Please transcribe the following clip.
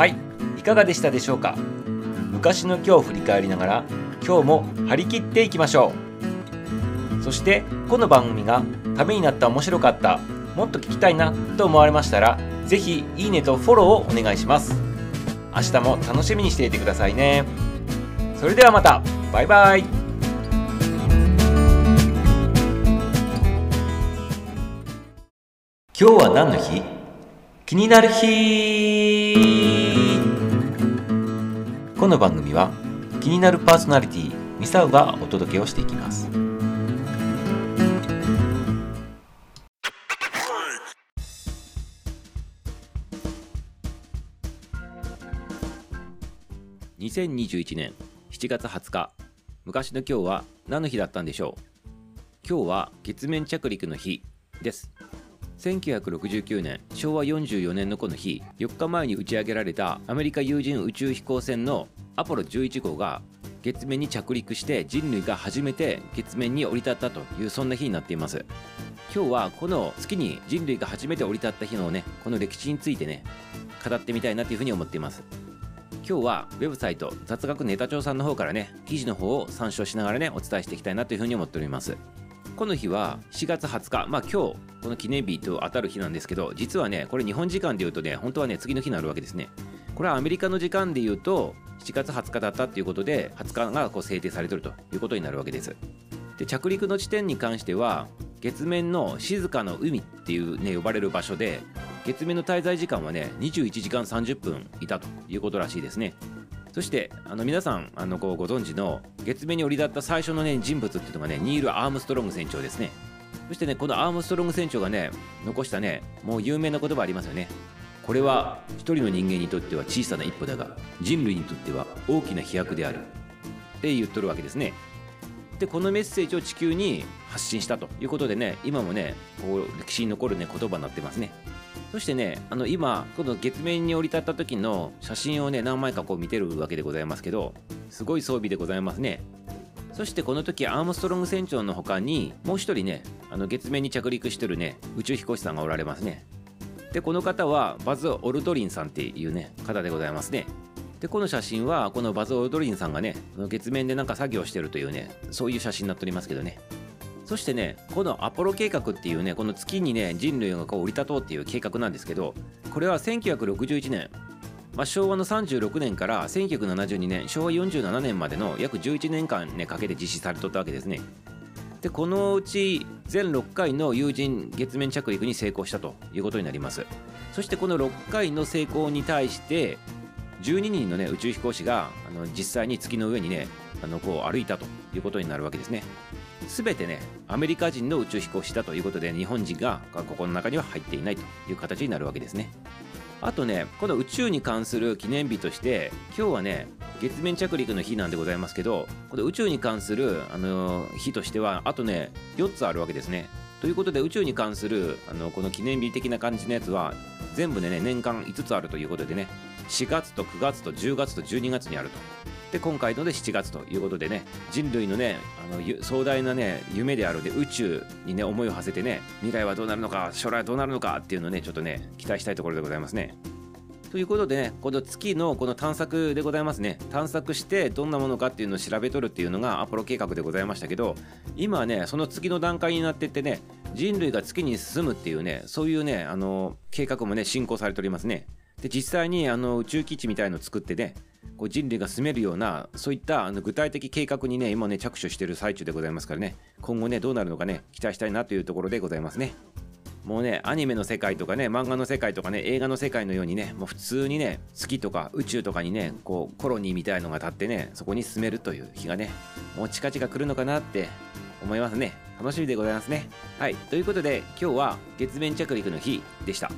はい。いかがでしたでしょうか？昔の今日を振り返りながら今日も張り切っていきましょう。そしてこの番組がためになった面白かったもっと聞きたいなと思われましたら是非いいねとフォローをお願いします。明日も楽しみにしていてくださいね。それではまた。バイバイ。今日は何の日？気になる日。この番組は気になるパーソナリティミサウがお届けをしていきます。2021年7月20日。昔の今日は何の日だったんでしょう？今日は月面着陸の日です。1969年昭和44年のこの日4日前に打ち上げられたアメリカ有人宇宙飛行船のアポロ11号が月面に着陸して人類が初めて月面に降り立ったというそんな日になっています。今日はこの月に人類が初めて降り立った日のねこの歴史についてね語ってみたいなというふうに思っています。今日はウェブサイト雑学ネタ帳さんの方からね記事の方を参照しながらねお伝えしていきたいなというふうに思っております。この日は4月20日。まあ今日この記念日と当たる日なんですけど実はねこれ日本時間で言うとね本当はね次の日になるわけですね。これはアメリカの時間で言うと7月20日だったっていうことで20日がこう制定されてるということになるわけです。で着陸の地点に関しては月面の静かの海っていうね呼ばれる場所で月面の滞在時間はね21時間30分いたということらしいですね。そしてあの皆さんあのこうご存知の月面に降り立った最初の、ね、人物っていうのがねニール・アームストロング船長ですね。そしてねこのアームストロング船長がね残したねもう有名な言葉ありますよね。これは一人の人間にとっては小さな一歩だが人類にとっては大きな飛躍である。って言っとるわけですね。でこのメッセージを地球に発信したということでね今もねこう歴史に残るね言葉になってますね。そしてねあの今この月面に降り立った時の写真をね何枚かこう見てるわけでございますけどすごい装備でございますね。そしてこの時アームストロング船長の他にもう一人ねあの月面に着陸してるね宇宙飛行士さんがおられますね。でこの方はバズ・オルドリンさんっていうね方でございますね。でこの写真はこのバズ・オルドリンさんがね月面でなんか作業してるというねそういう写真になっておりますけどね。そしてねこのアポロ計画っていうねこの月にね人類がこう降り立とうっていう計画なんですけどこれは1961年、まあ、昭和の36年から1972年昭和47年までの約11年間ねかけて実施されとったわけですね。でこのうち全6回の有人月面着陸に成功したということになります。そしてこの6回の成功に対して12人の、ね、宇宙飛行士があの実際に月の上にねあのこう歩いたということになるわけですね。全てねアメリカ人の宇宙飛行士だということで日本人がここの中には入っていないという形になるわけですね。あとねこの宇宙に関する記念日として今日はね月面着陸の日なんでございますけどこの宇宙に関する、あの日としてはあとね4つあるわけですね。ということで宇宙に関するあのこの記念日的な感じのやつは全部でね年間5つあるということでね4月と9月と10月と12月にあると。で今回ので7月ということでね人類のねあの壮大なね夢であるで宇宙にね思いを馳せてね未来はどうなるのか将来はどうなるのかっていうのをねちょっとね期待したいところでございますね。ということでねこの月のこの探索でございますね探索してどんなものかっていうのを調べとるっていうのがアポロ計画でございましたけど今はねその次の段階になってってね人類が月に進むっていうねそういうねあの計画もね進行されておりますねで実際にあの宇宙基地みたいのを作ってねこう人類が住めるようなそういったあの具体的計画にね今ね着手してる最中でございますからね。今後ねどうなるのかね期待したいなというところでございますね。もうねアニメの世界とかね漫画の世界とかね映画の世界のようにねもう普通にね月とか宇宙とかにねこうコロニーみたいのが立ってねそこに住めるという日がねもう近々来るのかなって思いますね。楽しみでございますね。はい。ということで今日は月面着陸の日でした。